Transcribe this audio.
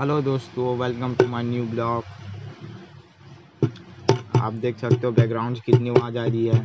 Hello दोस्तों welcome to my new blog आप देख सकते हो बैकग्राउंड कितनी आवाज़ आ रही है।